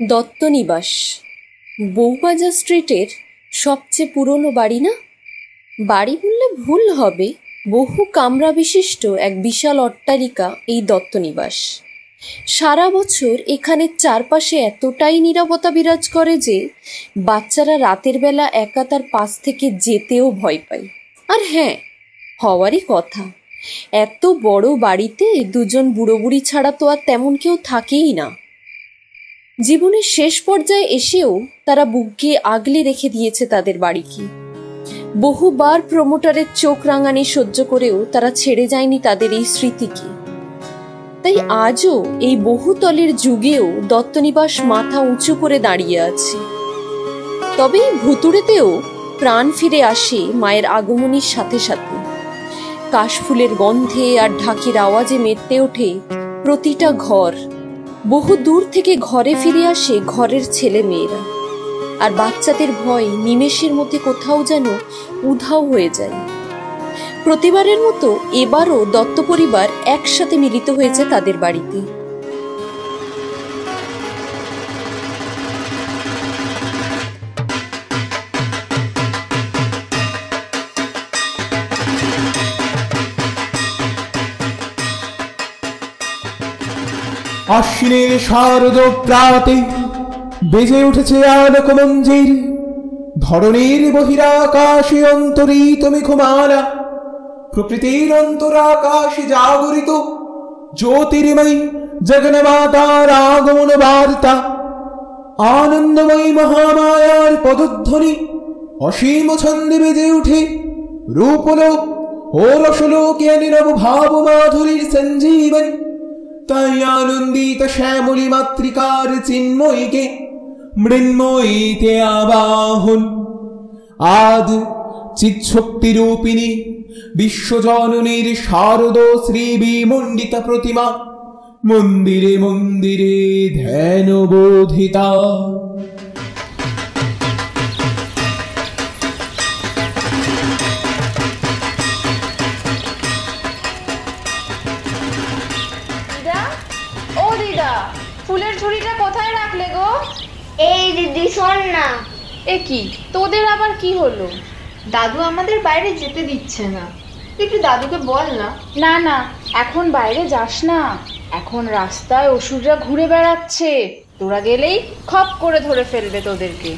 দত্তনিবাস। বউবাজার স্ট্রিটের সবচেয়ে পুরনো বাড়ি না? বাড়ি বললে ভুল হবে। বহু কামরা বিশিষ্ট এক বিশাল অট্টালিকা এই দত্তনিবাস। সারা বছর এখানে চারপাশে এতটাই নিরাপত্তা বিরাজ করে যে বাচ্চারা রাতের বেলা একা তার পাশ থেকে যেতেও ভয় পায়। আর হ্যাঁ হওয়ারই কথা। এত বড় বাড়িতে দুজন বুড়ো বুড়ি ছাড়া তো আর তেমন কেউ থাকেই না। জীবনের শেষ পর্যায়ে এসেও তারা বুককে আগলে রেখে দিয়েছে তাদের বাড়িকে। বহুবার প্রমোটারের চোখ রাঙানি সহ্য করেও তারা ছেড়ে যায়নি তাদের এই স্মৃতিকে। তাই আজও এই বহুতলের যুগেও দত্তনিবাস মাথা উঁচু করে দাঁড়িয়ে আছে। তবে ভুতুড়েতেও প্রাণ ফিরে আসে মায়ের আগমনীর সাথে সাথে। কাশফুলের গন্ধে আর ঢাকির আওয়াজে মেতে ওঠে প্রতিটা ঘর বহু দূর থেকে ঘরে ফিরে আসে ঘরের ছেলে মেয়েরা। আর বাচ্চাদের ভয় নিমেষের মধ্যে কোথাও যেন উধাও হয়ে যায়। প্রতিবারের মতো এবারও দত্ত পরিবার একসাথে মিলিত হয়েছে তাদের বাড়িতে। আশ্বিনের শারদ প্রাতে বেজে উঠেছে আলোক মঞ্জির ধরনের বহিরাকাশে অন্তরিত মেঘমালা, প্রকৃতির অন্তরাকাশে জাগরিত জ্যোতির্ময়ী জগন্মাতার আগমন বার্তা, আনন্দময়ী মহামায়ার পদধ্বনি অসীম ছন্দে বেজে উঠে রূপলোক ও রসলোকে নীরব ভাব মাধুরীর সঞ্জীবন। তাই আনন্দিত শ্যামলী মাতৃকার চিন্ময়ীকে মৃন্ময়ীতে আবাহন। আদ চিৎশক্তি রূপিণী বিশ্বজননীর শারদ শ্রী বিমণ্ডিতা প্রতিমা মন্দিরে মন্দিরে ধ্যান বোধিতা এই দিদি শোন না। এ কি? তোদের আবার কি হলো? দাদু আমাদের বাইরে যেতে দিচ্ছে না। তুই একটু দাদুকে বল না। না না এখন বাইরে যাস না। এখন রাস্তায় অসুররা ঘুরে বেড়াচ্ছে। তোরা গেলেই খপ করে ধরে ফেলবে তোদেরকে।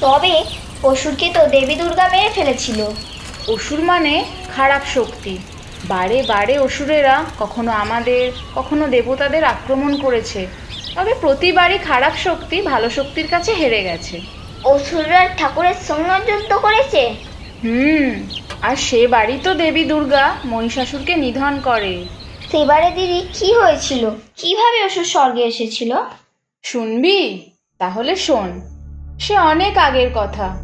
তবে অসুরকে তো দেবী দুর্গা মেরে ফেলেছিল। অসুর মানে খারাপ শক্তি। বারে বারে অসুরেরা কখনো আমাদের কখনো দেবতাদের আক্রমণ করেছে। তবে প্রতিবারই খারাপ শক্তি ভালো শক্তির কাছে হেরে গেছে। অসুররা ঠাকুরের সঙ্গে যুদ্ধ করেছে। হুম আর সে বাড়ি তো দেবী দুর্গা মহিষাসুরকে নিধন করে। সেবারে দিদি কি হয়েছিল? কীভাবে অসুর স্বর্গে এসেছিল? শুনবি? তাহলে শোন। সে অনেক আগের কথা।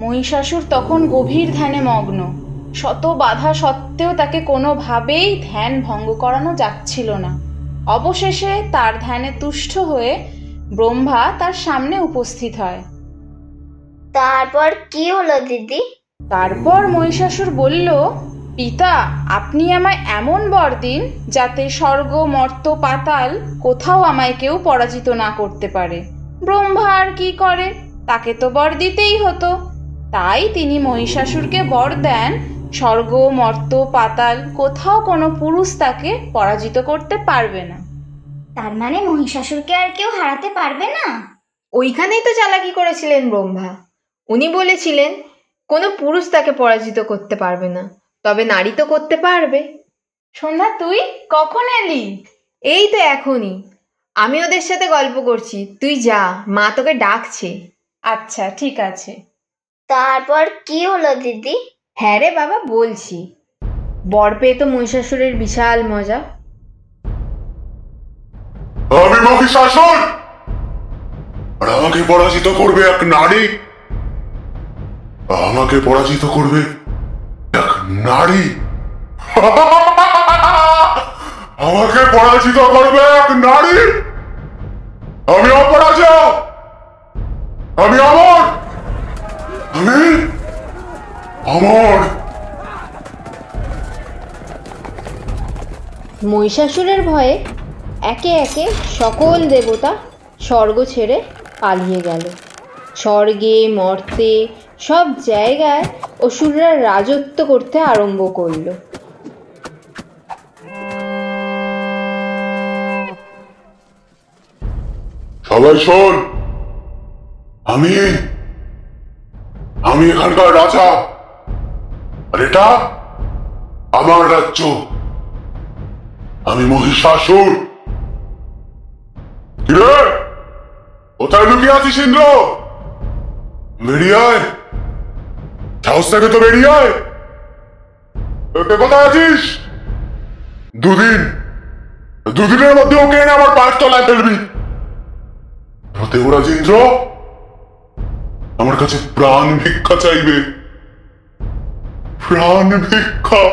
মহিষাসুর তখন গভীর ধ্যানে মগ্ন। শত বাধা সত্ত্বেও তাকে কোনোভাবেই ধ্যান ভঙ্গ করানো যাচ্ছিল না। অবশেষে তার ধ্যানে তুষ্ট হয়ে ব্রহ্মা তার সামনে উপস্থিত হয়। তারপর কি হলো দিদি? তারপর মহিষাসুর বলল পিতা আপনি আমায় এমন বর দিন যাতে স্বর্গ মর্ত পাতাল কোথাও আমায় কেউ পরাজিত না করতে পারে। ব্রহ্মা আর কি করে? তাকে তো বর দিতেই হতো। তাই তিনি মহিষাসুরকে বর দেন স্বর্গ মর্ত পাতাল কোথাও কোনো পুরুষ তাকে পরাজিত করতে পারবে না। তার মানে মহিষাসুরকে আর কেউ হারাতে পারবে না? ওইখানেই তো চালাকি করেছিলেন ব্রহ্মা। উনি বলেছিলেন কোনো পুরুষ তাকে পরাজিত করতে পারবে না তবে নারী তো করতে পারবে। সন্ধ্যা তুই কখন এলি? এই তো এখনই। আমি ওদের সাথে গল্প করছি। তুই যা মা তোকে ডাকছে। আচ্ছা ঠিক আছে। তারপর কি হলো দিদি? হ্যাঁ রে বাবা, বলছি। বর পেয়ে তো মহিষাসুরের বিশাল মজা। আমি মহিষাসুর! আর আমাকে পরাজিত করবে এক নারী। আমাকে পরাজিত করবে এক নারী। আমাকে পরাজিত করবে এক নারী। আমি অপরাজয়। আমি অমর। আমি অমর মহিষাসুরের ভয়ে একে একে সকল দেবতা স্বর্গ ছেড়ে পালিয়ে গেল। স্বর্গে মর্তে সব জায়গায় অসুররা রাজত্ব করতে আরম্ভ করল। সবাই শোন। আমি আমি এখানকার রাজা। আর এটা আমার রাজ্য। আমি মহিষাসুর। কোথায় লুকিয়ে আছিস, ইন্দ্র? থেকে তো কোথায় আছিস? দুদিন। দুদিনের মধ্যে ওকে এনে আমার পায়ের তলায় ফেলবি। দেবরাজ ইন্দ্র? আমার কাছে প্রাণ ভিক্ষা চাইবে। প্রাণ ভিক্ষা।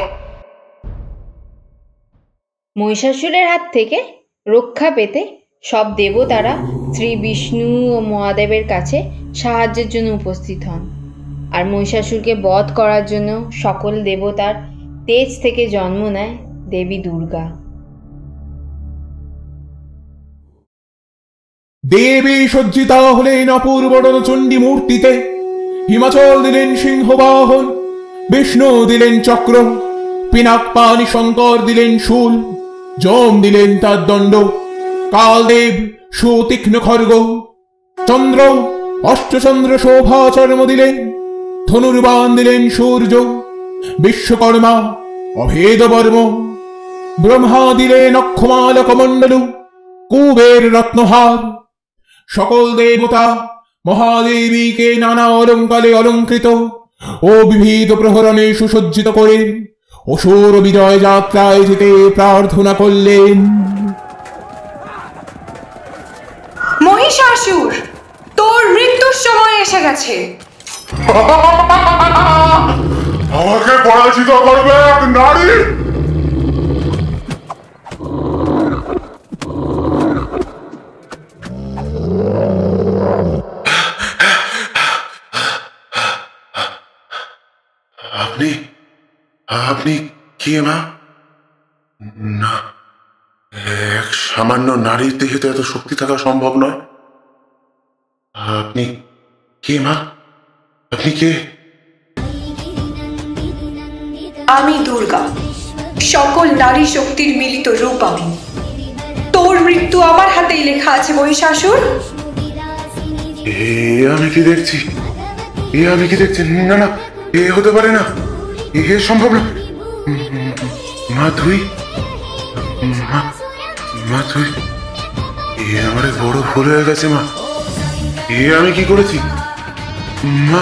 মহিষাসুরের হাত থেকে রক্ষা পেতে সব দেবতারা শ্রী বিষ্ণু ও মহাদেবের কাছে সাহায্যের জন্য উপস্থিত হন। আর মহিষাসুরকে বধ করার জন্য সকল দেবতার তেজ থেকে জন্ম নেয় দেবী দুর্গা। দেবী সজ্জিতা হলেন অপূর্ব চণ্ডী মূর্তিতে। হিমাচল দিলেন সিংহবাহন। বিষ্ণু দিলেন চক্র, পিনাক পানি শঙ্কর দিলেন শুল যম দিলেন তার দণ্ড, কালদেব সুতীক্ষ্ণ খর্গ, চন্দ্র, অষ্টচন্দ্র শোভা চর্ম দিলেন ধনুর্বান দিলেন সূর্য, বিশ্বকর্মা অভেদ বর্ম, ব্রহ্মা দিলেন অক্ষমাল কমণ্ডলু, কুবের রত্নহার, সকল দেবতা মহাদেবীকে নানা অলঙ্কারে অলঙ্কৃত ও বিভীত প্রহরণে সুসজ্জিত করেন অসুর বিজয় যাত্রায় যেতে প্রার্থনা করলেন। মহিষাসুর তোর মৃত্যুর সময় এসে গেছে। আমাকে পরাজিত করবে এক নারী আপনি আপনি কে মা না। এক সামান্য নারীর দেহে তো এত শক্তি থাকা সম্ভব নয়? আপনি কে মা? আপনি কে? আমি দুর্গা। সকল নারী শক্তির মিলিত রূপ আমি। তোর মৃত্যু আমার হাতেই লেখা আছে মহিষাসুর। এ আমি কি দেখছি? এ আমি কি দেখছি? না না এ হতে পারে না। এ সম্ভব না। মা তুই? মা মা তুই? এ আমার বড় ভুল হয়ে গেছে, মা। এ আমি কি করেছি? মা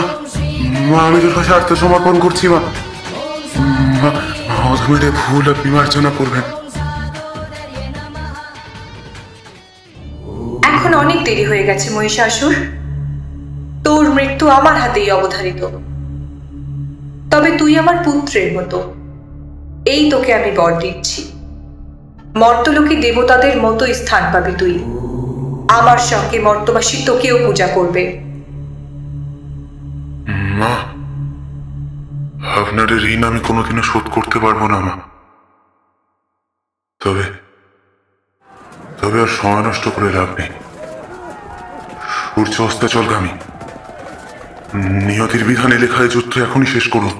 মা, আমি তোর কাছে আত্মসমর্পণ করছি, মা। মা মা ভুল আপনি মার্জনা করবেন এখন অনেক দেরি হয়ে গেছে, মহিষাসুর। তোর মৃত্যু আমার হাতেই অবধারিত। তবে তুই আমার পুত্রের মতো। এই তোকে আমি বর দিচ্ছি। মর্তলোকে দেবতাদের মতো স্থান পাবি তুই। আমার সঙ্গে মর্তবাসী তোকেও পূজা করবে। মা, আপনার ঋণ আমি কোনোদিনও শোধ করতে পারব না, মা। তবে তবে আর সময় নষ্ট করে লাভ নেই। সূর্য অস্তাচলগামী নিয়তির বিধানে লেখায় যুদ্ধ এখনই শেষ করুন।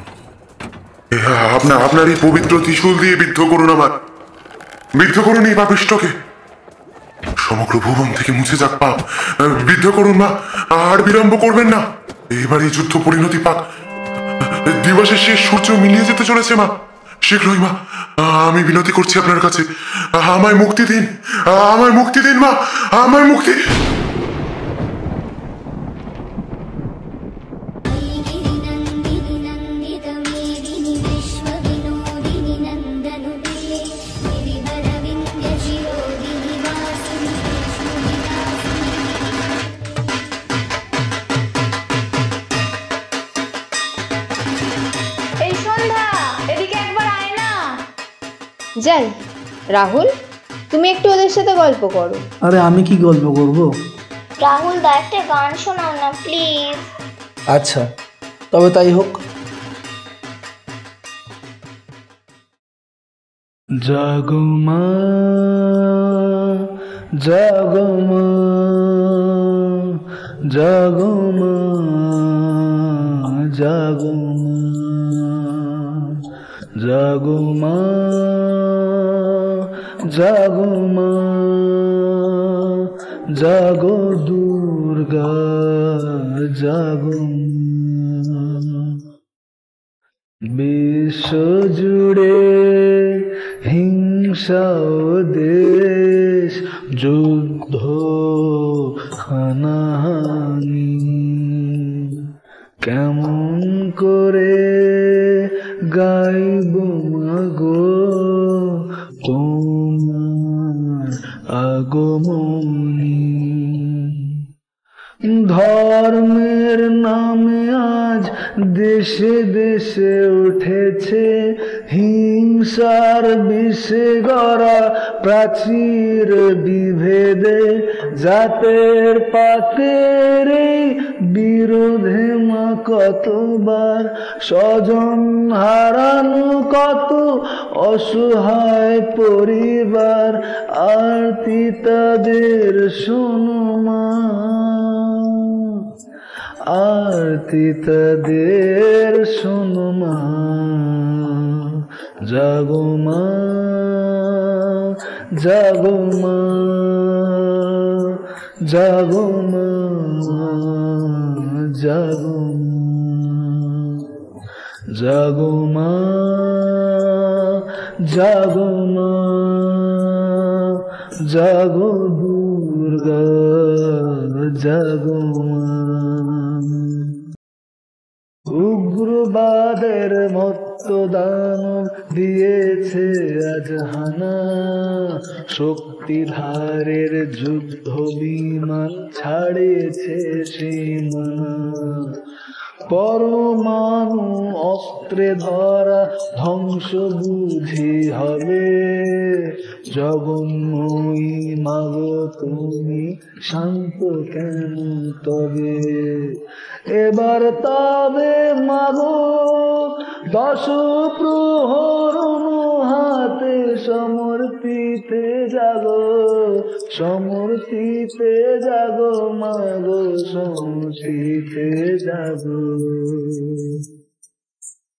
আপনার আপনার এই পবিত্র ত্রিশূল দিয়ে বিদ্ধ করুন আমার। বিদ্ধ করুন এই পাপিষ্টকে সমগ্র ভুবন থেকে মুছে যাক পাপ। বিদ্ধ করুন মা, আর বিলম্ব করবেন না। এবার এই যুদ্ধ পরিণতি পাক। দিবসের শেষ সূর্য মিলিয়ে যেতে চলেছে মা। শীঘ্রই মা, আমি বিনতি করছি আপনার কাছে। আমায় মুক্তি দিন, আমায় মুক্তি দিন মা, আমায় মুক্তি যাই রাহুল তুমি একটু ওদের সাথে গল্প করো। আরে আমি কি গল্প করব? রাহুল দা একটা গান শোনাও না প্লিজ। আচ্ছা তবে তাই হোক। জাগো মা জাগো মা জাগো মা জাগো মা জাগো মা। জাগো মা জাগো দুর্গা জাগো। বিশ্ব জুড়ে হিংসা দেশ যুদ্ধ হানাহানি কেমন করে আগমনী। ধর্মের নামে আজ দেশে দেশে উঠেছে হিংসার বিষে গড়া প্রাচীর বিভেদে। জাতের পাতের বিরোধে কতবার স্বজন হারানো কত অসহায় পরিবার আর তাদের শোনো আর আরতি তাদের শোনো মা, জাগো মা মা। জাগো মা জাগো মা, জাগো দুর্গা, জাগো মা। উগ্রবাদের মত্ত দানব দিয়েছে আজ হানা, শক্তিধারের যুদ্ধ বিমান ছাড়িয়েছে সীমানা পরমাণু অস্ত্রে ধরা ধ্বংস বুঝি হবে। জগন্ময়ী মাগ, তুমি শান্ত কেন তবে? এবার তবে মাগো দশ প্রহরণ হাতে সমর্পিতে জাগো সমর্পিতে জাগো মাগো সমর্পিতে জাগো।